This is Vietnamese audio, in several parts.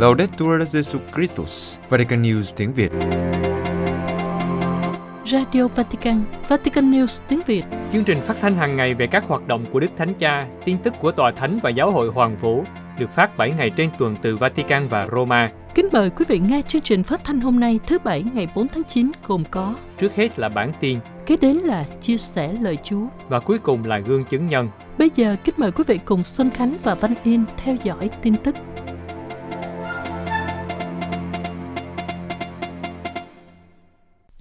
Laudetur Jesu Christus, Vatican News tiếng Việt. Radio Vatican, Vatican News tiếng Việt. Chương trình phát thanh hàng ngày về các hoạt động của Đức Thánh Cha, tin tức của Tòa Thánh và Giáo hội Hoàng Vũ được phát 7 ngày trên tuần từ Vatican và Roma. Kính mời quý vị nghe chương trình phát thanh hôm nay thứ Bảy ngày 4 tháng 9 gồm có Trước hết là bản tin Kế đến là chia sẻ lời Chúa và cuối cùng là gương chứng nhân. Bây giờ kính mời quý vị cùng Xuân Khánh và Văn Yên theo dõi tin tức.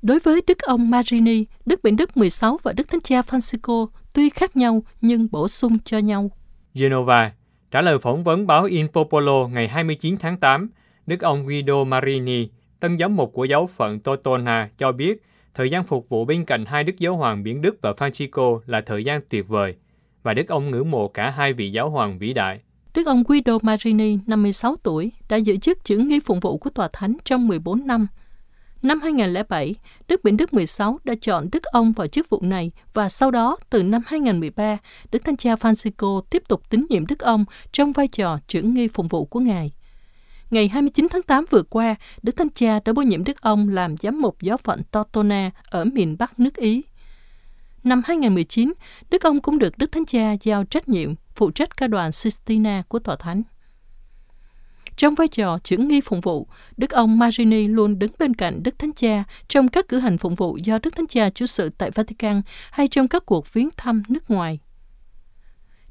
Đối với Đức ông Marini, Đức Biển Đức 16 và Đức Thánh Cha Francisco tuy khác nhau nhưng bổ sung cho nhau. Genova trả lời phỏng vấn báo In Popolo ngày 29 tháng 8, Đức ông Guido Marini, tân giám mục của giáo phận Totona, cho biết thời gian phục vụ bên cạnh hai đức giáo hoàng Biển Đức và Francisco là thời gian tuyệt vời, và Đức ông ngưỡng mộ cả hai vị giáo hoàng vĩ đại. Đức ông Guido Marini, 56 tuổi, đã giữ chức trưởng nghi phụng vụ của Tòa Thánh trong 14 năm. Năm 2007, Đức Biển Đức 16 đã chọn Đức ông vào chức vụ này và sau đó, từ năm 2013, Đức Thánh Cha Francisco tiếp tục tín nhiệm Đức ông trong vai trò trưởng nghi phụng vụ của Ngài. Ngày 29 tháng 8 vừa qua, Đức Thánh Cha đã bổ nhiệm Đức ông làm giám mục giáo phận Tortona ở miền Bắc nước Ý. Năm 2019, Đức ông cũng được Đức Thánh Cha giao trách nhiệm phụ trách ca đoàn Sistina của Tòa Thánh. Trong vai trò trưởng nghi phụng vụ, Đức ông Marini luôn đứng bên cạnh Đức Thánh Cha trong các cử hành phụng vụ do Đức Thánh Cha chủ sự tại Vatican hay trong các cuộc viếng thăm nước ngoài.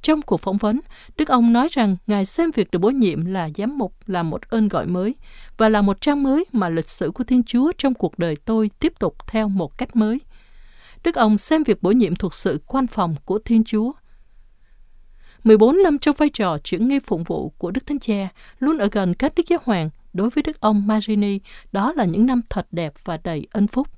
Trong cuộc phỏng vấn, Đức ông nói rằng Ngài xem việc được bổ nhiệm là giám mục là một ơn gọi mới và là một trang mới mà lịch sử của Thiên Chúa trong cuộc đời tôi tiếp tục theo một cách mới. Đức ông xem việc bổ nhiệm thuộc sự quan phòng của Thiên Chúa. 14 năm trong vai trò trưởng nghi phụng vụ của Đức Thánh Cha, luôn ở gần các Đức Giáo Hoàng, đối với Đức ông Marini, đó là những năm thật đẹp và đầy ân phúc.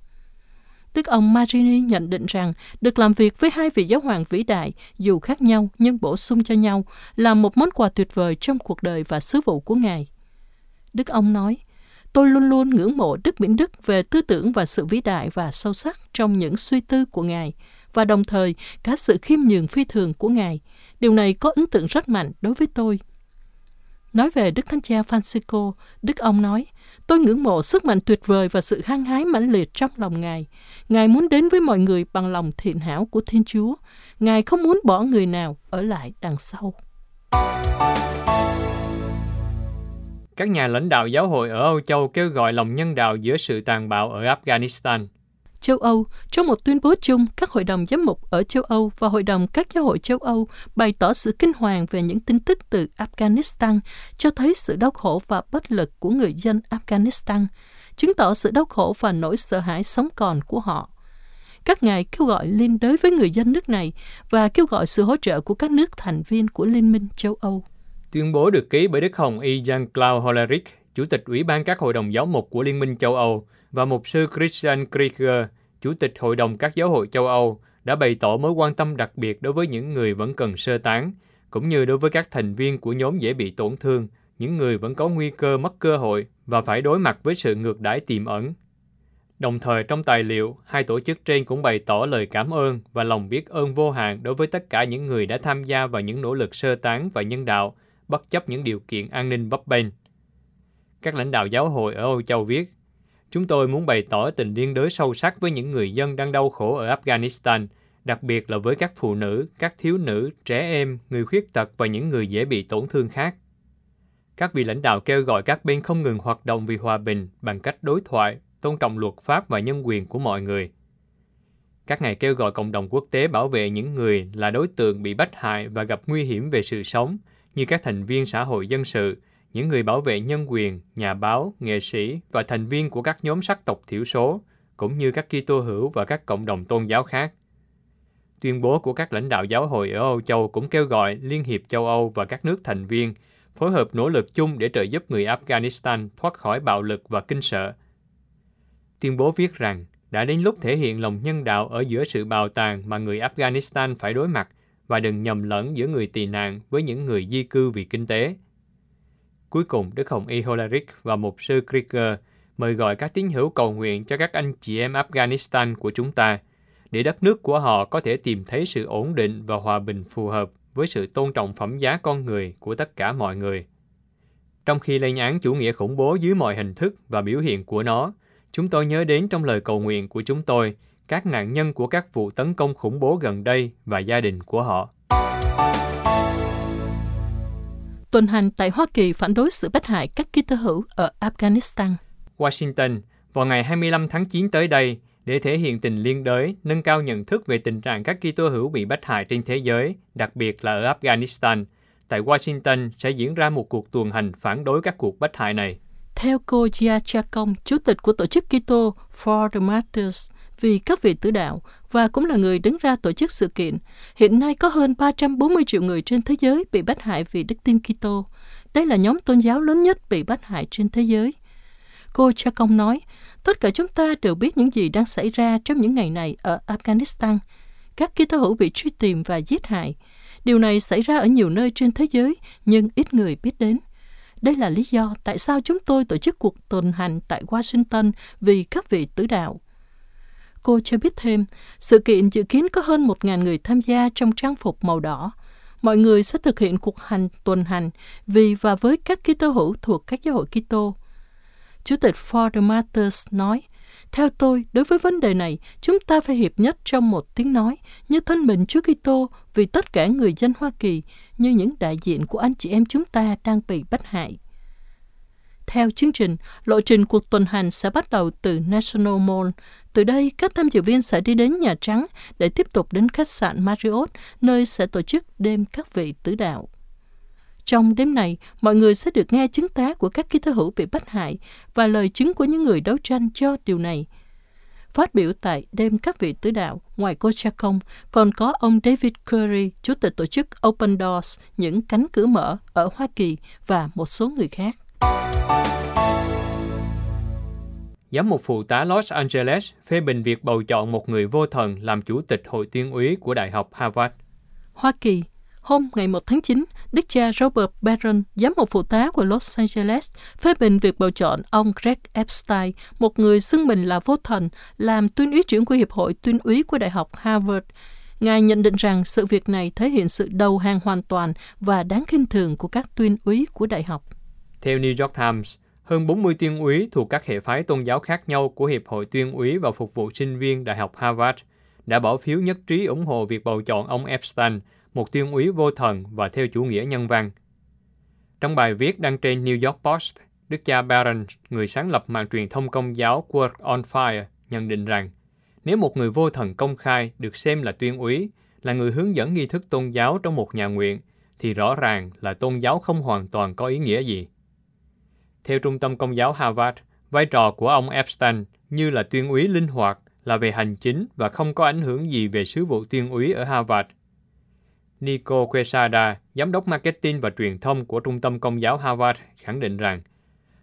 Đức ông Marini nhận định rằng được làm việc với hai vị giáo hoàng vĩ đại, dù khác nhau nhưng bổ sung cho nhau, là một món quà tuyệt vời trong cuộc đời và sứ vụ của Ngài. Đức ông nói, tôi luôn luôn ngưỡng mộ Đức Miễn Đức về tư tưởng và sự vĩ đại và sâu sắc trong những suy tư của Ngài, và đồng thời cả sự khiêm nhường phi thường của Ngài. Điều này có ấn tượng rất mạnh đối với tôi. Nói về Đức Thánh Cha Francisco, Đức ông nói, Tôi ngưỡng mộ sức mạnh tuyệt vời và sự hăng hái mãnh liệt trong lòng Ngài. Ngài muốn đến với mọi người bằng lòng thiện hảo của Thiên Chúa. Ngài không muốn bỏ người nào ở lại đằng sau. Các nhà lãnh đạo giáo hội ở Âu Châu kêu gọi lòng nhân đạo giữa sự tàn bạo ở Afghanistan – châu Âu, trong một tuyên bố chung, các hội đồng giám mục ở châu Âu và hội đồng các giáo hội châu Âu bày tỏ sự kinh hoàng về những tin tức từ Afghanistan, cho thấy sự đau khổ và bất lực của người dân Afghanistan, chứng tỏ sự đau khổ và nỗi sợ hãi sống còn của họ. Các ngài kêu gọi liên đới với người dân nước này và kêu gọi sự hỗ trợ của các nước thành viên của Liên minh châu Âu. Tuyên bố được ký bởi Đức Hồng Y Jean-Claude Hollerich, Chủ tịch Ủy ban các hội đồng giáo mục của Liên minh châu Âu, và mục sư Christian Krieger, Chủ tịch Hội đồng các giáo hội châu Âu, đã bày tỏ mối quan tâm đặc biệt đối với những người vẫn cần sơ tán, cũng như đối với các thành viên của nhóm dễ bị tổn thương, những người vẫn có nguy cơ mất cơ hội và phải đối mặt với sự ngược đãi tiềm ẩn. Đồng thời trong tài liệu, hai tổ chức trên cũng bày tỏ lời cảm ơn và lòng biết ơn vô hạn đối với tất cả những người đã tham gia vào những nỗ lực sơ tán và nhân đạo, bất chấp những điều kiện an ninh bấp bênh. Các lãnh đạo giáo hội ở Âu Châu viết, Chúng tôi muốn bày tỏ tình liên đới sâu sắc với những người dân đang đau khổ ở Afghanistan, đặc biệt là với các phụ nữ, các thiếu nữ, trẻ em, người khuyết tật và những người dễ bị tổn thương khác. Các vị lãnh đạo kêu gọi các bên không ngừng hoạt động vì hòa bình bằng cách đối thoại, tôn trọng luật pháp và nhân quyền của mọi người. Các ngài kêu gọi cộng đồng quốc tế bảo vệ những người là đối tượng bị bách hại và gặp nguy hiểm về sự sống, như các thành viên xã hội dân sự, những người bảo vệ nhân quyền, nhà báo, nghệ sĩ và thành viên của các nhóm sắc tộc thiểu số, cũng như các Kitô hữu và các cộng đồng tôn giáo khác. Tuyên bố của các lãnh đạo giáo hội ở Âu Châu cũng kêu gọi Liên hiệp châu Âu và các nước thành viên phối hợp nỗ lực chung để trợ giúp người Afghanistan thoát khỏi bạo lực và kinh sợ. Tuyên bố viết rằng đã đến lúc thể hiện lòng nhân đạo ở giữa sự bào tàn mà người Afghanistan phải đối mặt và đừng nhầm lẫn giữa người tị nạn với những người di cư vì kinh tế. Cuối cùng, Đức Hồng Y Holaric và Mục sư Krieger mời gọi các tín hữu cầu nguyện cho các anh chị em Afghanistan của chúng ta, để đất nước của họ có thể tìm thấy sự ổn định và hòa bình phù hợp với sự tôn trọng phẩm giá con người của tất cả mọi người. Trong khi lên án chủ nghĩa khủng bố dưới mọi hình thức và biểu hiện của nó, chúng tôi nhớ đến trong lời cầu nguyện của chúng tôi các nạn nhân của các vụ tấn công khủng bố gần đây và gia đình của họ. Tuần hành tại Hoa Kỳ phản đối sự bắt hại các Kitô hữu ở Afghanistan. Washington, vào ngày 25 tháng 9 tới đây, để thể hiện tình liên đới, nâng cao nhận thức về tình trạng các Kitô hữu bị bắt hại trên thế giới, đặc biệt là ở Afghanistan, tại Washington sẽ diễn ra một cuộc tuần hành phản đối các cuộc bắt hại này. Theo cô Gia Cha Công, chủ tịch của tổ chức Kitô For the Martyrs, vì các vị tử đạo và cũng là người đứng ra tổ chức sự kiện. Hiện nay có hơn 340 triệu người trên thế giới bị bắt hại vì đức tin Kitô. Đây là nhóm tôn giáo lớn nhất bị bắt hại trên thế giới. Cô Cha Công nói, tất cả chúng ta đều biết những gì đang xảy ra trong những ngày này ở Afghanistan. Các Kitô hữu bị truy tìm và giết hại. Điều này xảy ra ở nhiều nơi trên thế giới, nhưng ít người biết đến. Đây là lý do tại sao chúng tôi tổ chức cuộc tuần hành tại Washington vì các vị tử đạo. Cô cho biết thêm, sự kiện dự kiến có hơn 1.000 người tham gia trong trang phục màu đỏ. Mọi người sẽ thực hiện cuộc hành tuần hành vì và với các Kitô hữu thuộc các giáo hội Kitô. Chủ tịch Ford Matters nói, theo tôi, đối với vấn đề này, chúng ta phải hiệp nhất trong một tiếng nói, như thân mình Chúa Kitô vì tất cả người dân Hoa Kỳ, như những đại diện của anh chị em chúng ta đang bị bắt hại. Theo chương trình, lộ trình cuộc tuần hành sẽ bắt đầu từ National Mall. Từ đây, các tham dự viên sẽ đi đến Nhà Trắng để tiếp tục đến khách sạn Marriott, nơi sẽ tổ chức đêm các vị tử đạo. Trong đêm này, mọi người sẽ được nghe chứng tá của các ký thơ hữu bị bắt hại và lời chứng của những người đấu tranh cho điều này. Phát biểu tại đêm các vị tứ đạo, ngoài cô cha công, còn có ông David Curry, chủ tịch tổ chức Open Doors, những cánh cửa mở ở Hoa Kỳ và một số người khác. Giám mục phụ tá Los Angeles phê bình việc bầu chọn một người vô thần làm chủ tịch hội tuyên úy của Đại học Harvard. Hoa Kỳ, hôm ngày 1 tháng 9, đức cha Robert Barron, giám mục phụ tá của Los Angeles, phê bình việc bầu chọn ông Greg Epstein, một người xưng mình là vô thần, làm tuyên úy trưởng của Hiệp hội tuyên úy của Đại học Harvard. Ngài nhận định rằng sự việc này thể hiện sự đầu hàng hoàn toàn và đáng khinh thường của các tuyên úy của đại học. Theo New York Times, hơn 40 tuyên úy thuộc các hệ phái tôn giáo khác nhau của Hiệp hội tuyên úy và phục vụ sinh viên Đại học Harvard đã bỏ phiếu nhất trí ủng hộ việc bầu chọn ông Epstein, một tuyên úy vô thần và theo chủ nghĩa nhân văn. Trong bài viết đăng trên New York Post, Đức cha Barron, người sáng lập mạng truyền thông công giáo World on Fire, nhận định rằng nếu một người vô thần công khai được xem là tuyên úy, là người hướng dẫn nghi thức tôn giáo trong một nhà nguyện, thì rõ ràng là tôn giáo không hoàn toàn có ý nghĩa gì. Theo Trung tâm Công giáo Harvard, vai trò của ông Epstein như là tuyên úy linh hoạt là về hành chính và không có ảnh hưởng gì về sứ vụ tuyên úy ở Harvard. Nico Quesada, giám đốc marketing và truyền thông của Trung tâm Công giáo Harvard, khẳng định rằng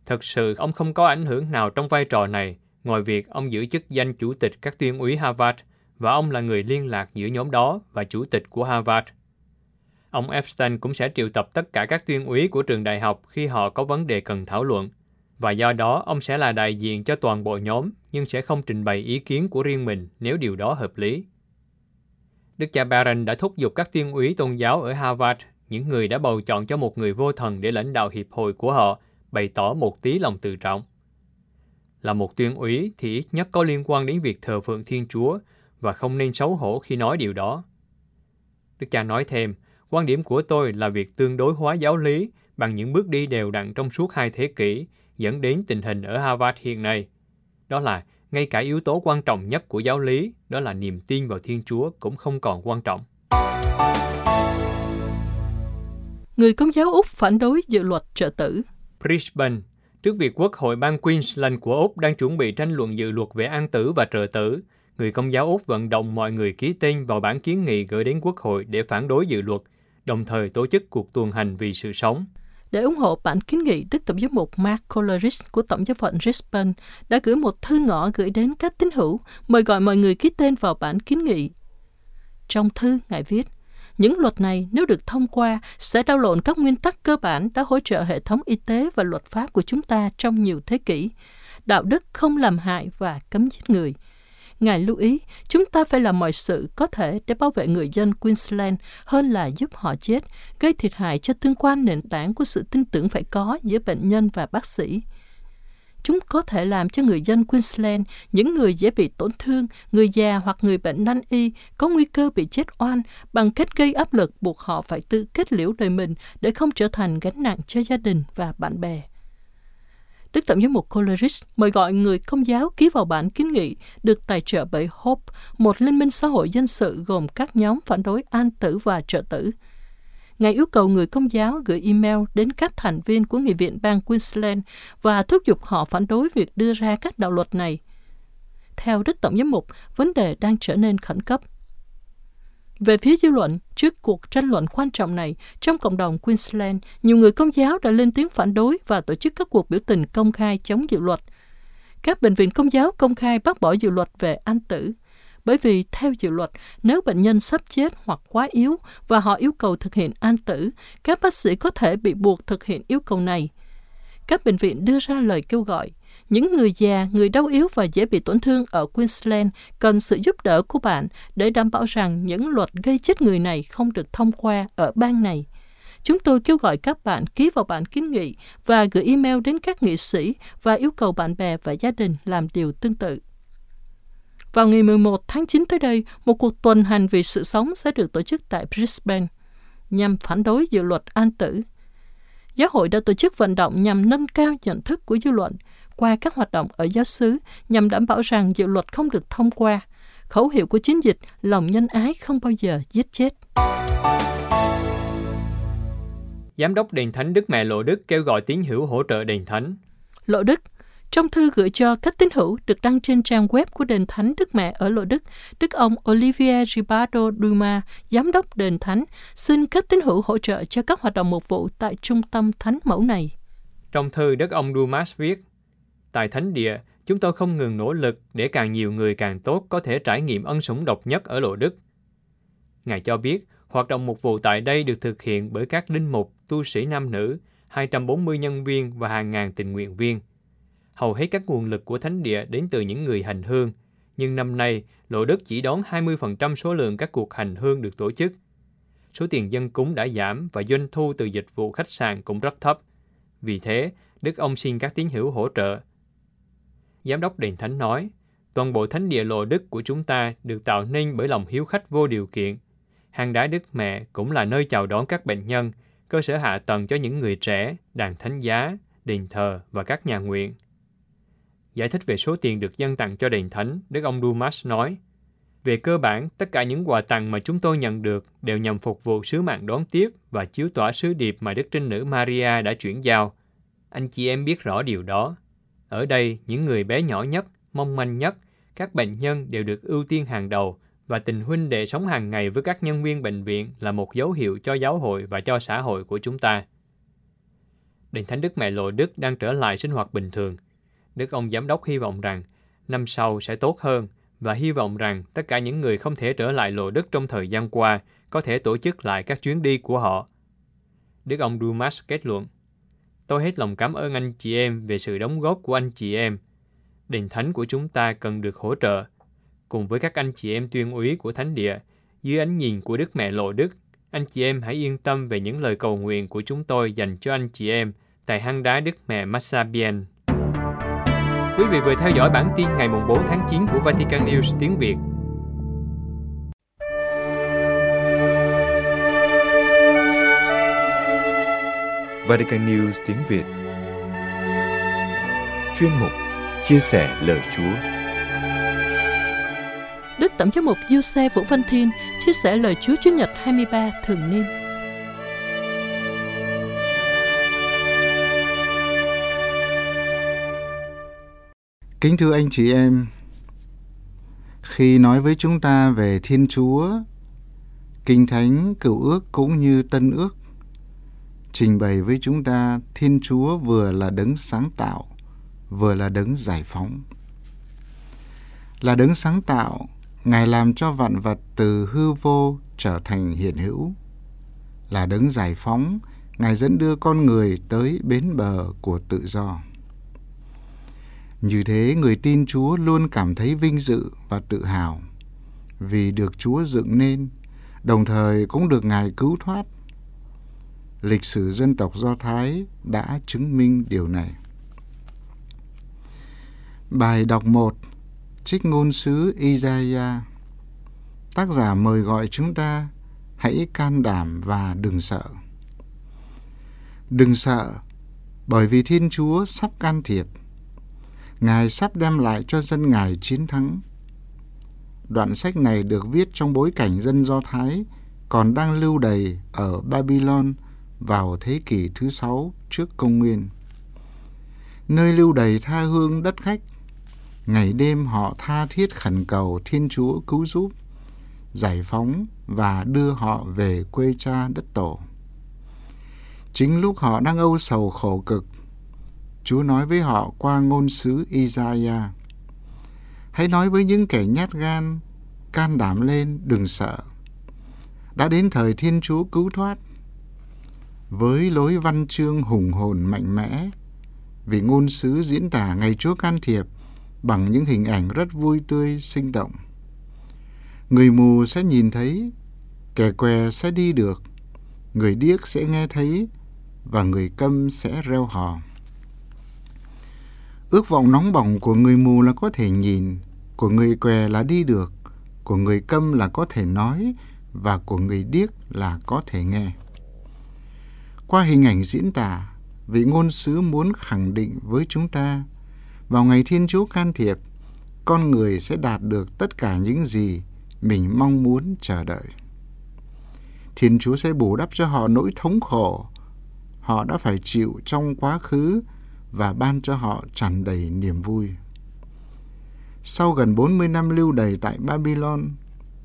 thật sự ông không có ảnh hưởng nào trong vai trò này ngoài việc ông giữ chức danh chủ tịch các tuyên úy Harvard và ông là người liên lạc giữa nhóm đó và chủ tịch của Harvard. Ông Epstein cũng sẽ triệu tập tất cả các tuyên úy của trường đại học khi họ có vấn đề cần thảo luận. Và do đó, ông sẽ là đại diện cho toàn bộ nhóm, nhưng sẽ không trình bày ý kiến của riêng mình nếu điều đó hợp lý. Đức cha Barron đã thúc giục các tuyên úy tôn giáo ở Harvard, những người đã bầu chọn cho một người vô thần để lãnh đạo hiệp hội của họ, bày tỏ một tí lòng tự trọng. Là một tuyên úy thì ít nhất có liên quan đến việc thờ phượng Thiên Chúa và không nên xấu hổ khi nói điều đó. Đức cha nói thêm, Quan điểm của tôi là việc tương đối hóa giáo lý bằng những bước đi đều đặn trong suốt hai thế kỷ dẫn đến tình hình ở Harvard hiện nay. Đó là ngay cả yếu tố quan trọng nhất của giáo lý, đó là niềm tin vào Thiên Chúa cũng không còn quan trọng. Người Công giáo Úc phản đối dự luật trợ tử. Brisbane, trước việc Quốc hội bang Queensland của Úc đang chuẩn bị tranh luận dự luật về an tử và trợ tử, người Công giáo Úc vận động mọi người ký tên vào bản kiến nghị gửi đến Quốc hội để phản đối dự luật, đồng thời tổ chức cuộc tuần hành vì sự sống. Để ủng hộ bản kiến nghị, Đức Tổng giám mục Mark Coleridge của Tổng giáo phận Brisbane đã gửi một thư ngõ gửi đến các tín hữu, mời gọi mọi người ký tên vào bản kiến nghị. Trong thư, Ngài viết, những luật này nếu được thông qua sẽ đau lộn các nguyên tắc cơ bản đã hỗ trợ hệ thống y tế và luật pháp của chúng ta trong nhiều thế kỷ. Đạo đức không làm hại và cấm giết người. Ngài lưu ý, chúng ta phải làm mọi sự có thể để bảo vệ người dân Queensland hơn là giúp họ chết, gây thiệt hại cho tương quan nền tảng của sự tin tưởng phải có giữa bệnh nhân và bác sĩ. Chúng có thể làm cho người dân Queensland, những người dễ bị tổn thương, người già hoặc người bệnh nan y, có nguy cơ bị chết oan bằng cách gây áp lực buộc họ phải tự kết liễu đời mình để không trở thành gánh nặng cho gia đình và bạn bè. Đức Tổng giám mục Coleridge mời gọi người công giáo ký vào bản kiến nghị được tài trợ bởi Hope, một liên minh xã hội dân sự gồm các nhóm phản đối an tử và trợ tử. Ngài yêu cầu người công giáo gửi email đến các thành viên của Nghị viện bang Queensland và thúc giục họ phản đối việc đưa ra các đạo luật này. Theo Đức Tổng giám mục, vấn đề đang trở nên khẩn cấp. Về phía dư luận, trước cuộc tranh luận quan trọng này, trong cộng đồng Queensland, nhiều người công giáo đã lên tiếng phản đối và tổ chức các cuộc biểu tình công khai chống dự luật. Các bệnh viện công giáo công khai bác bỏ dự luật về an tử, bởi vì theo dự luật, nếu bệnh nhân sắp chết hoặc quá yếu và họ yêu cầu thực hiện an tử, các bác sĩ có thể bị buộc thực hiện yêu cầu này. Các bệnh viện đưa ra lời kêu gọi những người già, người đau yếu và dễ bị tổn thương ở Queensland cần sự giúp đỡ của bạn để đảm bảo rằng những luật gây chết người này không được thông qua ở bang này. Chúng tôi kêu gọi các bạn ký vào bản kiến nghị và gửi email đến các nghị sĩ và yêu cầu bạn bè và gia đình làm điều tương tự. Vào ngày 11 tháng 9 tới đây, một cuộc tuần hành vì sự sống sẽ được tổ chức tại Brisbane nhằm phản đối dự luật an tử. Giáo hội đã tổ chức vận động nhằm nâng cao nhận thức của dư luận qua các hoạt động ở giáo xứ nhằm đảm bảo rằng dự luật không được thông qua. Khẩu hiệu của chiến dịch lòng nhân ái không bao giờ giết chết. Giám đốc Đền Thánh Đức Mẹ Lộ Đức kêu gọi tín hữu hỗ trợ Đền Thánh. Lộ Đức trong thư gửi cho các tín hữu được đăng trên trang web của Đền Thánh Đức Mẹ ở Lộ Đức, Đức ông Olivier Ribardo Duma, Giám đốc Đền Thánh, xin các tín hữu hỗ trợ cho các hoạt động mục vụ tại trung tâm Thánh Mẫu này. Trong thư, Đức ông Dumas viết, Tại Thánh Địa, chúng tôi không ngừng nỗ lực để càng nhiều người càng tốt có thể trải nghiệm ân sủng độc nhất ở Lộ Đức. Ngài cho biết, hoạt động mục vụ tại đây được thực hiện bởi các linh mục, tu sĩ nam nữ, 240 nhân viên và hàng ngàn tình nguyện viên. Hầu hết các nguồn lực của Thánh Địa đến từ những người hành hương, nhưng năm nay, Lộ Đức chỉ đón 20% số lượng các cuộc hành hương được tổ chức. Số tiền dân cúng đã giảm và doanh thu từ dịch vụ khách sạn cũng rất thấp. Vì thế, Đức ông xin các tín hữu hỗ trợ Giám đốc Đền Thánh nói, toàn bộ thánh địa lộ đức của chúng ta được tạo nên bởi lòng hiếu khách vô điều kiện. Hang đá Đức Mẹ cũng là nơi chào đón các bệnh nhân, cơ sở hạ tầng cho những người trẻ, đàn thánh giá, đền thờ và các nhà nguyện. Giải thích về số tiền được dân tặng cho đền thánh, Đức ông Dumas nói, về cơ bản, tất cả những quà tặng mà chúng tôi nhận được đều nhằm phục vụ sứ mạng đón tiếp và chiếu tỏa sứ điệp mà Đức Trinh Nữ Maria đã chuyển giao. Anh chị em biết rõ điều đó. Ở đây, những người bé nhỏ nhất, mong manh nhất, các bệnh nhân đều được ưu tiên hàng đầu và tình huynh đệ sống hàng ngày với các nhân viên bệnh viện là một dấu hiệu cho giáo hội và cho xã hội của chúng ta. Đền Thánh Đức Mẹ Lộ Đức đang trở lại sinh hoạt bình thường. Đức ông Giám đốc hy vọng rằng năm sau sẽ tốt hơn và hy vọng rằng tất cả những người không thể trở lại Lộ Đức trong thời gian qua có thể tổ chức lại các chuyến đi của họ. Đức ông Dumas kết luận, Tôi hết lòng cảm ơn anh chị em về sự đóng góp của anh chị em. Đền thánh của chúng ta cần được hỗ trợ. Cùng với các anh chị em tuyên úy của thánh địa, dưới ánh nhìn của Đức Mẹ Lộ Đức, anh chị em hãy yên tâm về những lời cầu nguyện của chúng tôi dành cho anh chị em tại hang đá Đức Mẹ Massabian. Quý vị vừa theo dõi bản tin ngày 4 tháng 9 của Vatican News tiếng Việt. Vatican News tiếng Việt Chuyên mục Chia sẻ lời Chúa Đức Tổng giám mục Du Xe Vũ Văn Thiên chia sẻ lời Chúa Chúa Nhật 23 thường niên. Kính thưa anh chị em, khi nói với chúng ta về Thiên Chúa, Kinh Thánh, Cựu Ước cũng như Tân Ước trình bày với chúng ta Thiên Chúa vừa là đấng sáng tạo, vừa là đấng giải phóng. Là đấng sáng tạo, Ngài làm cho vạn vật từ hư vô trở thành hiện hữu. Là đấng giải phóng, Ngài dẫn đưa con người tới bến bờ của tự do. Như thế, người tin Chúa luôn cảm thấy vinh dự và tự hào vì được Chúa dựng nên, đồng thời cũng được Ngài cứu thoát. Lịch sử dân tộc Do Thái đã chứng minh điều này. Bài đọc 1 Trích ngôn sứ Isaiah Tác giả mời gọi chúng ta hãy can đảm và đừng sợ. Đừng sợ, bởi vì Thiên Chúa sắp can thiệp. Ngài sắp đem lại cho dân Ngài chiến thắng. Đoạn sách này được viết trong bối cảnh dân Do Thái còn đang lưu đày ở Babylon vào thế kỷ thứ sáu trước công nguyên. Nơi lưu đầy tha hương đất khách, ngày đêm họ tha thiết khẩn cầu Thiên Chúa cứu giúp, giải phóng và đưa họ về quê cha đất tổ. Chính lúc họ đang âu sầu khổ cực, Chúa nói với họ qua ngôn sứ Isaiah. Hãy nói với những kẻ nhát gan, can đảm lên, đừng sợ. Đã đến thời Thiên Chúa cứu thoát. Với lối văn chương hùng hồn mạnh mẽ, vì ngôn sứ diễn tả ngày Chúa can thiệp bằng những hình ảnh rất vui tươi, sinh động. Người mù sẽ nhìn thấy, kẻ què sẽ đi được, người điếc sẽ nghe thấy và người câm sẽ reo hò. Ước vọng nóng bỏng của người mù là có thể nhìn, của người què là đi được, của người câm là có thể nói và của người điếc là có thể nghe. Qua hình ảnh diễn tả, vị ngôn sứ muốn khẳng định với chúng ta, vào ngày Thiên Chúa can thiệp, con người sẽ đạt được tất cả những gì mình mong muốn chờ đợi. Thiên Chúa sẽ bù đắp cho họ nỗi thống khổ họ đã phải chịu trong quá khứ và ban cho họ tràn đầy niềm vui. Sau gần 40 năm lưu đày tại Babylon,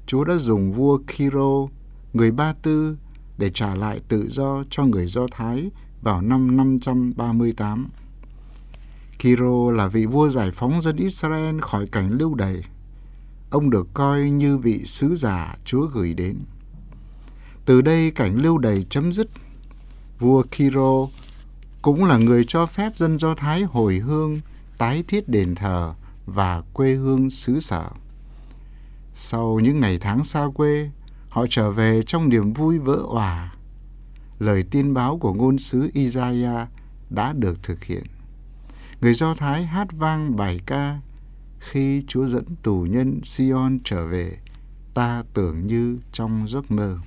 Chúa đã dùng vua Kiro, người Ba Tư, để trả lại tự do cho người Do Thái vào năm 538. Kiro là vị vua giải phóng dân Israel khỏi cảnh lưu đày. Ông được coi như vị sứ giả Chúa gửi đến. Từ đây cảnh lưu đày chấm dứt. Vua Kiro cũng là người cho phép dân Do Thái hồi hương, tái thiết đền thờ và quê hương xứ sở. Sau những ngày tháng xa quê, họ trở về trong niềm vui vỡ òa. Lời tin báo của ngôn sứ Isaiah đã được thực hiện. Người Do Thái hát vang bài ca khi Chúa dẫn tù nhân Sion trở về, ta tưởng như trong giấc mơ.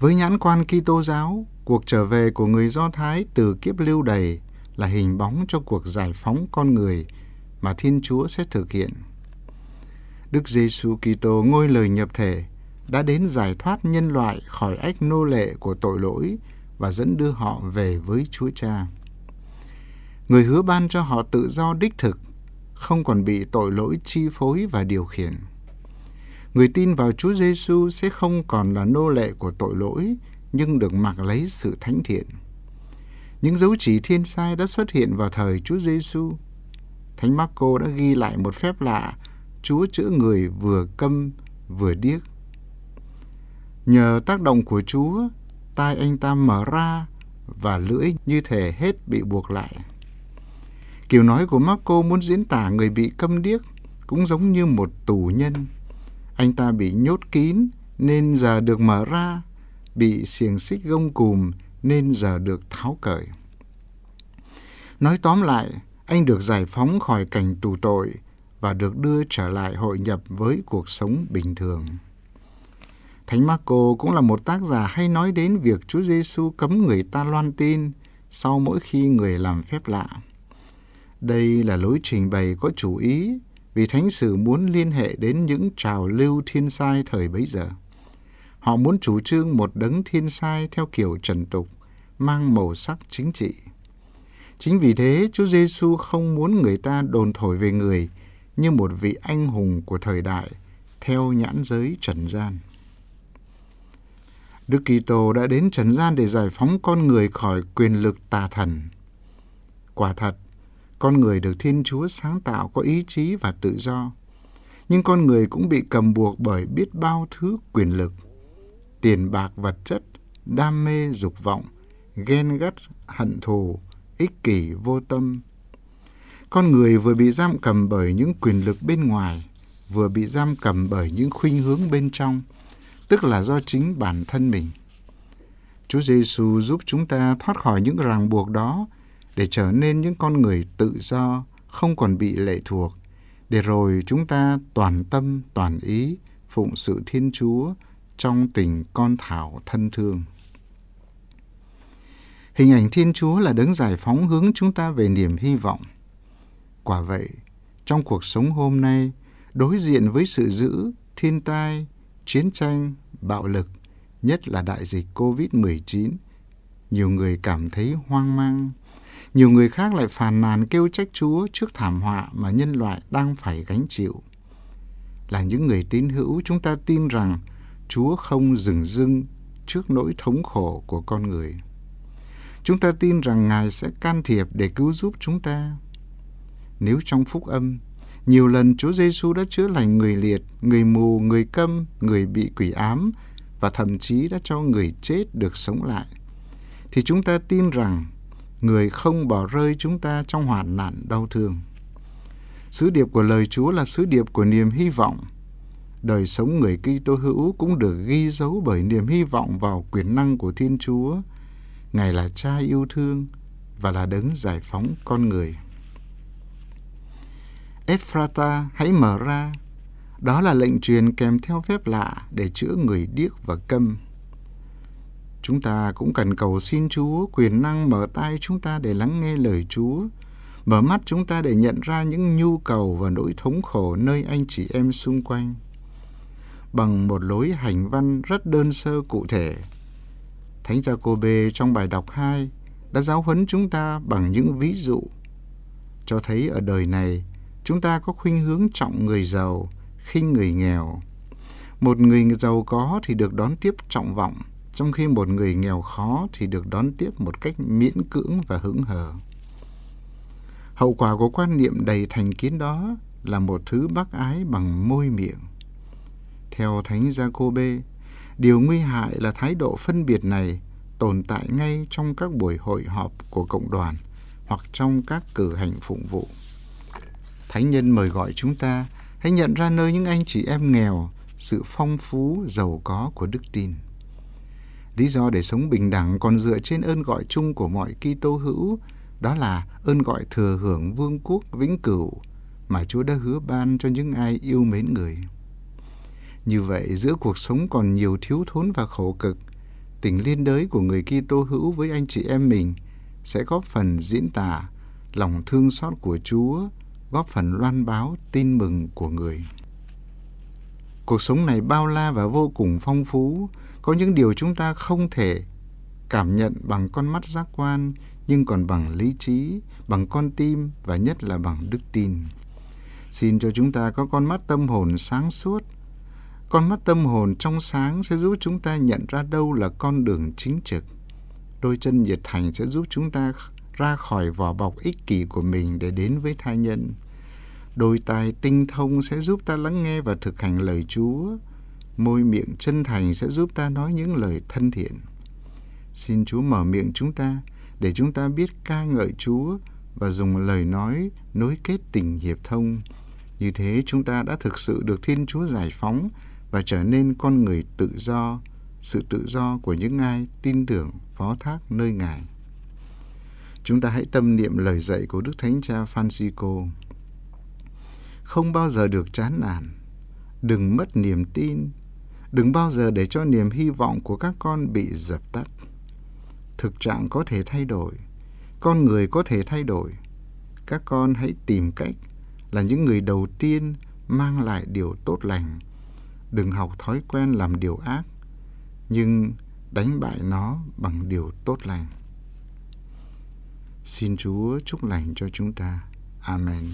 Với nhãn quan Kitô giáo, cuộc trở về của người Do Thái từ kiếp lưu đày là hình bóng cho cuộc giải phóng con người mà Thiên Chúa sẽ thực hiện. Đức Giêsu Kitô ngôi lời nhập thể đã đến giải thoát nhân loại khỏi ách nô lệ của tội lỗi và dẫn đưa họ về với Chúa Cha. Người hứa ban cho họ tự do đích thực, không còn bị tội lỗi chi phối và điều khiển. Người tin vào Chúa Giêsu sẽ không còn là nô lệ của tội lỗi, nhưng được mặc lấy sự thánh thiện. Những dấu chỉ thiên sai đã xuất hiện vào thời Chúa Giêsu. Thánh Marco đã ghi lại một phép lạ, Chúa chữa người vừa câm vừa điếc. Nhờ tác động của Chúa, tai anh ta mở ra và lưỡi như thể hết bị buộc lại. Kiểu nói của Marco muốn diễn tả người bị câm điếc cũng giống như một tù nhân. Anh ta bị nhốt kín nên giờ được mở ra, bị xiềng xích gông cùm nên giờ được tháo cởi. Nói tóm lại, anh được giải phóng khỏi cảnh tù tội và được đưa trở lại hội nhập với cuộc sống bình thường. Thánh Marco cũng là một tác giả hay nói đến việc Chúa Giêsu cấm người ta loan tin sau mỗi khi người làm phép lạ. Đây là lối trình bày có chủ ý vì Thánh Sử muốn liên hệ đến những trào lưu thiên sai thời bấy giờ. Họ muốn chủ trương một đấng thiên sai theo kiểu trần tục, mang màu sắc chính trị. Chính vì thế, Chúa Giêsu không muốn người ta đồn thổi về người như một vị anh hùng của thời đại, theo nhãn giới trần gian. Đức Kitô đã đến trần gian để giải phóng con người khỏi quyền lực tà thần. Quả thật, con người được Thiên Chúa sáng tạo có ý chí và tự do, nhưng con người cũng bị cầm buộc bởi biết bao thứ quyền lực, tiền bạc vật chất, đam mê dục vọng, ghen gắt, hận thù, ích kỷ vô tâm. Con người vừa bị giam cầm bởi những quyền lực bên ngoài, vừa bị giam cầm bởi những khuynh hướng bên trong, tức là do chính bản thân mình. Chúa Giêsu giúp chúng ta thoát khỏi những ràng buộc đó để trở nên những con người tự do, không còn bị lệ thuộc, để rồi chúng ta toàn tâm, toàn ý phụng sự Thiên Chúa trong tình con thảo thân thương. Hình ảnh Thiên Chúa là đấng giải phóng hướng chúng ta về niềm hy vọng. Quả vậy, trong cuộc sống hôm nay, đối diện với sự dữ, thiên tai, chiến tranh, bạo lực, nhất là đại dịch COVID-19, nhiều người cảm thấy hoang mang. Nhiều người khác lại phàn nàn kêu trách Chúa trước thảm họa mà nhân loại đang phải gánh chịu. Là những người tín hữu, chúng ta tin rằng Chúa không dừng dưng trước nỗi thống khổ của con người. Chúng ta tin rằng Ngài sẽ can thiệp để cứu giúp chúng ta. Nếu trong phúc âm, nhiều lần Chúa Giêsu đã chữa lành người liệt, người mù, người câm, người bị quỷ ám và thậm chí đã cho người chết được sống lại, thì chúng ta tin rằng người không bỏ rơi chúng ta trong hoạn nạn đau thương. Sứ điệp của lời Chúa là sứ điệp của niềm hy vọng. Đời sống người Kitô hữu cũng được ghi dấu bởi niềm hy vọng vào quyền năng của Thiên Chúa. Ngài là Cha yêu thương và là đấng giải phóng con người. Ephrata hãy mở ra. Đó là lệnh truyền kèm theo phép lạ để chữa người điếc và câm. Chúng ta cũng cần cầu xin Chúa quyền năng mở tai chúng ta để lắng nghe lời Chúa, mở mắt chúng ta để nhận ra những nhu cầu và nỗi thống khổ nơi anh chị em xung quanh. Bằng một lối hành văn rất đơn sơ cụ thể, Thánh Giacôbê trong bài đọc 2 đã giáo huấn chúng ta bằng những ví dụ cho thấy ở đời này chúng ta có khuynh hướng trọng người giàu, khinh người nghèo. Một người giàu có thì được đón tiếp trọng vọng, trong khi một người nghèo khó thì được đón tiếp một cách miễn cưỡng và hững hờ. Hậu quả của quan niệm đầy thành kiến đó là một thứ bác ái bằng môi miệng. Theo Thánh Giacôbê, điều nguy hại là thái độ phân biệt này tồn tại ngay trong các buổi hội họp của cộng đoàn hoặc trong các cử hành phụng vụ. Thánh nhân mời gọi chúng ta hãy nhận ra nơi những anh chị em nghèo sự phong phú, giàu có của đức tin. Lý do để sống bình đẳng còn dựa trên ơn gọi chung của mọi Kitô hữu, đó là ơn gọi thừa hưởng vương quốc vĩnh cửu mà Chúa đã hứa ban cho những ai yêu mến người. Như vậy, giữa cuộc sống còn nhiều thiếu thốn và khổ cực, tình liên đới của người Kitô hữu với anh chị em mình sẽ góp phần diễn tả lòng thương xót của Chúa góp phần loan báo tin mừng của người. Cuộc sống này bao la và vô cùng phong phú, có những điều chúng ta không thể cảm nhận bằng con mắt giác quan, nhưng còn bằng lý trí, bằng con tim và nhất là bằng đức tin. Xin cho chúng ta có con mắt tâm hồn sáng suốt. Con mắt tâm hồn trong sáng sẽ giúp chúng ta nhận ra đâu là con đường chính trực. Đôi chân nhiệt thành sẽ giúp chúng ta ra khỏi vỏ bọc ích kỷ của mình để đến với tha nhân. Đôi tai tinh thông sẽ giúp ta lắng nghe và thực hành lời Chúa. Môi miệng chân thành sẽ giúp ta nói những lời thân thiện. Xin Chúa mở miệng chúng ta để chúng ta biết ca ngợi Chúa và dùng lời nói nối kết tình hiệp thông. Như thế chúng ta đã thực sự được Thiên Chúa giải phóng và trở nên con người tự do, sự tự do của những ai tin tưởng phó thác nơi Ngài. Chúng ta hãy tâm niệm lời dạy của Đức Thánh Cha Francisco. Không bao giờ được chán nản, đừng mất niềm tin, đừng bao giờ để cho niềm hy vọng của các con bị dập tắt. Thực trạng có thể thay đổi, con người có thể thay đổi. Các con hãy tìm cách là những người đầu tiên mang lại điều tốt lành. Đừng học thói quen làm điều ác, nhưng đánh bại nó bằng điều tốt lành. Xin Chúa chúc lành cho chúng ta. Amen.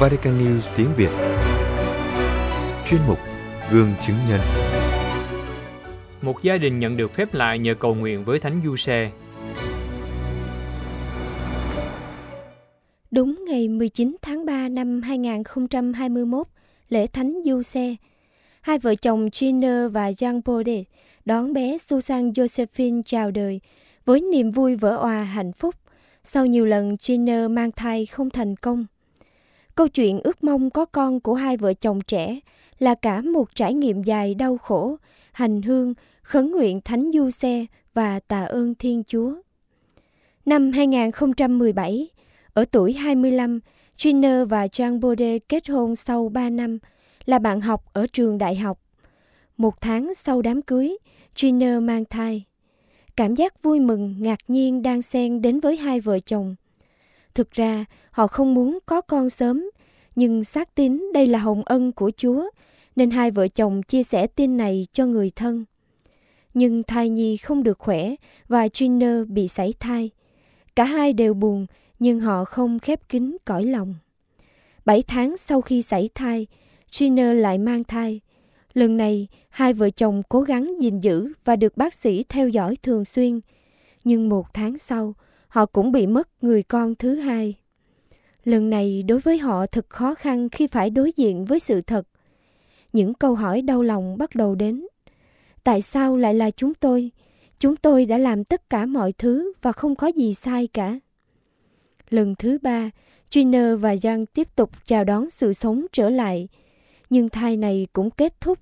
Vatican News tiếng Việt Chuyên mục Gương chứng nhân Một gia đình nhận được phép lạ nhờ cầu nguyện với Thánh Du Xe. Đúng ngày 19 tháng 3 năm 2021, lễ Thánh Du Xe, hai vợ chồng Gina và Jean Baudet đón bé Susan Josephine chào đời với niềm vui vỡ òa hạnh phúc sau nhiều lần Gina mang thai không thành công. Câu chuyện ước mong có con của hai vợ chồng trẻ là cả một trải nghiệm dài đau khổ, hành hương, khấn nguyện thánh du xe và tạ ơn Thiên Chúa. Năm 2017, ở tuổi 25, Trainer và Jean Bode kết hôn sau 3 năm, là bạn học ở trường đại học. Một tháng sau đám cưới, Trainer mang thai. Cảm giác vui mừng, ngạc nhiên đang xen đến với hai vợ chồng. Thực ra, họ không muốn có con sớm, nhưng xác tín đây là hồng ân của Chúa, nên hai vợ chồng chia sẻ tin này cho người thân. Nhưng thai nhi không được khỏe và Trainer bị sảy thai. Cả hai đều buồn, nhưng họ không khép kín cõi lòng. Bảy tháng sau khi sảy thai, Gina lại mang thai. Lần này, hai vợ chồng cố gắng gìn giữ và được bác sĩ theo dõi thường xuyên. Nhưng một tháng sau, họ cũng bị mất người con thứ hai. Lần này đối với họ thật khó khăn khi phải đối diện với sự thật. Những câu hỏi đau lòng bắt đầu đến. Tại sao lại là chúng tôi? Chúng tôi đã làm tất cả mọi thứ và không có gì sai cả. Lần thứ ba, Gina và Giang tiếp tục chào đón sự sống trở lại. Nhưng thai này cũng kết thúc.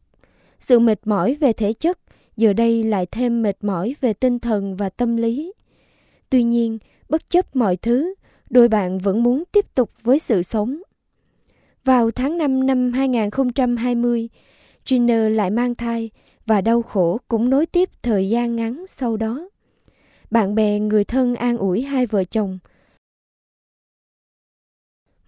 Sự mệt mỏi về thể chất giờ đây lại thêm mệt mỏi về tinh thần và tâm lý. Tuy nhiên, bất chấp mọi thứ, đôi bạn vẫn muốn tiếp tục với sự sống. Vào tháng 5 năm 2020, Gina lại mang thai và đau khổ cũng nối tiếp thời gian ngắn sau đó. Bạn bè, người thân an ủi hai vợ chồng.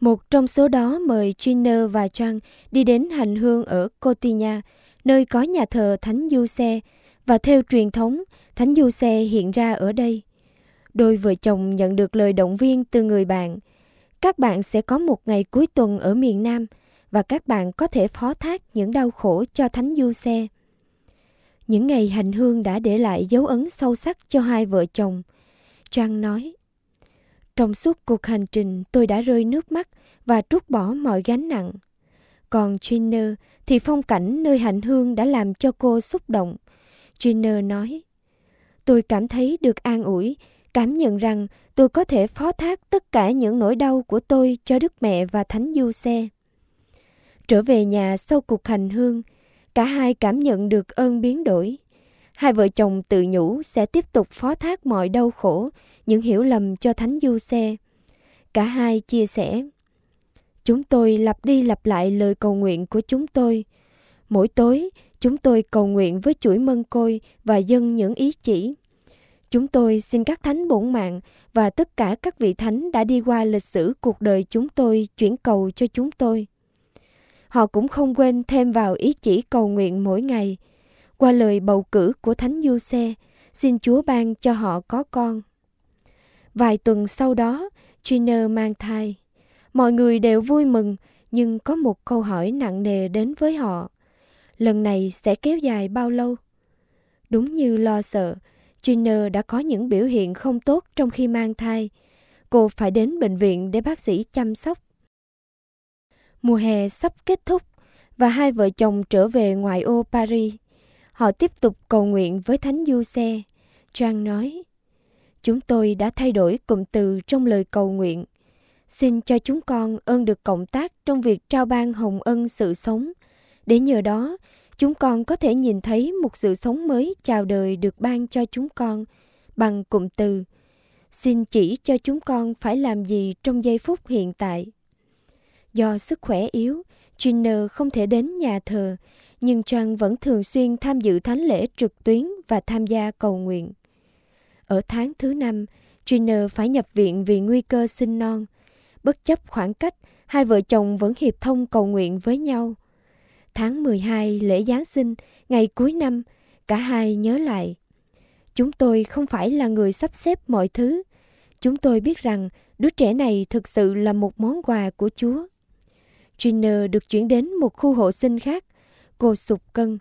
Một trong số đó mời Gina và Trang đi đến hành hương ở Cotigna, nơi có nhà thờ Thánh Du Xe, và theo truyền thống, Thánh Du Xe hiện ra ở đây. Đôi vợ chồng nhận được lời động viên từ người bạn. Các bạn sẽ có một ngày cuối tuần ở miền Nam và các bạn có thể phó thác những đau khổ cho Thánh Du Xe. Những ngày hành hương đã để lại dấu ấn sâu sắc cho hai vợ chồng. Trang nói, trong suốt cuộc hành trình tôi đã rơi nước mắt và trút bỏ mọi gánh nặng. Còn Trainer thì phong cảnh nơi hành hương đã làm cho cô xúc động. Trainer nói, Tôi cảm thấy được an ủi, cảm nhận rằng tôi có thể phó thác tất cả những nỗi đau của tôi cho Đức Mẹ và Thánh Du Xe. Trở về nhà sau cuộc hành hương, cả hai cảm nhận được ơn biến đổi. Hai vợ chồng tự nhủ sẽ tiếp tục phó thác mọi đau khổ, những hiểu lầm cho Thánh Du Xe. Cả hai chia sẻ. Chúng tôi lặp đi lặp lại lời cầu nguyện của chúng tôi. Mỗi tối, chúng tôi cầu nguyện với chuỗi mân côi và dâng những ý chỉ. Chúng tôi xin các thánh bổn mạng và tất cả các vị thánh đã đi qua lịch sử cuộc đời chúng tôi chuyển cầu cho chúng tôi. Họ cũng không quên thêm vào ý chỉ cầu nguyện mỗi ngày. Qua lời bầu cử của Thánh Du Xe, xin Chúa ban cho họ có con. Vài tuần sau đó, Trina mang thai. Mọi người đều vui mừng, nhưng có một câu hỏi nặng nề đến với họ. Lần này sẽ kéo dài bao lâu? Đúng như lo sợ, Trina đã có những biểu hiện không tốt trong khi mang thai. Cô phải đến bệnh viện để bác sĩ chăm sóc. Mùa hè sắp kết thúc và hai vợ chồng trở về ngoại ô Paris. Họ tiếp tục cầu nguyện với Thánh Du Xe. Trang nói, Chúng tôi đã thay đổi cụm từ trong lời cầu nguyện. Xin cho chúng con ơn được cộng tác trong việc trao ban hồng ân sự sống, để nhờ đó chúng con có thể nhìn thấy một sự sống mới chào đời được ban cho chúng con bằng cụm từ xin chỉ cho chúng con phải làm gì trong giây phút hiện tại do sức khỏe yếu Gina không thể đến nhà thờ nhưng Trang vẫn thường xuyên tham dự thánh lễ trực tuyến và tham gia cầu nguyện. Ở tháng thứ năm, Trina phải nhập viện vì nguy cơ sinh non. Bất chấp khoảng cách, hai vợ chồng vẫn hiệp thông cầu nguyện với nhau. Tháng 12 lễ Giáng sinh, ngày cuối năm, cả hai nhớ lại. Chúng tôi không phải là người sắp xếp mọi thứ. Chúng tôi biết rằng đứa trẻ này thực sự là một món quà của Chúa. Trina được chuyển đến một khu hộ sinh khác. Cô sụt cân.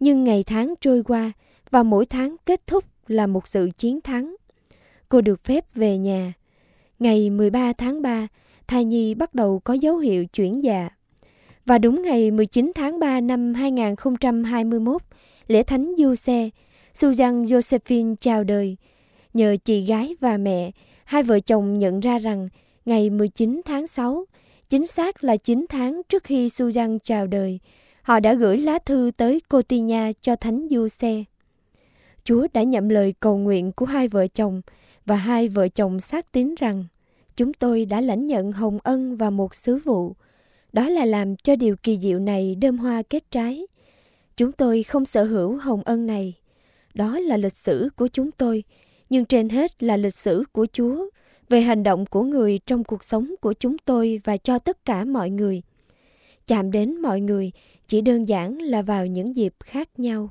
Nhưng ngày tháng trôi qua và mỗi tháng kết thúc là một sự chiến thắng. Cô được phép về nhà. Ngày 13 tháng 3, thai nhi bắt đầu có dấu hiệu chuyển dạ. Và đúng ngày 19 tháng 3 năm 2021, lễ thánh du xe, Susan Josephine chào đời. Nhờ chị gái và mẹ, hai vợ chồng nhận ra rằng ngày 19 tháng 6, chính xác là 9 tháng trước khi Susan chào đời, họ đã gửi lá thư tới Cotinha cho Thánh Du Xe. Chúa đã nhậm lời cầu nguyện của hai vợ chồng và hai vợ chồng xác tín rằng chúng tôi đã lãnh nhận hồng ân và một sứ vụ. Đó là làm cho điều kỳ diệu này đơm hoa kết trái. Chúng tôi không sở hữu hồng ân này. Đó là lịch sử của chúng tôi, nhưng trên hết là lịch sử của Chúa về hành động của người trong cuộc sống của chúng tôi và cho tất cả mọi người. Chạm đến mọi người chỉ đơn giản là vào những dịp khác nhau.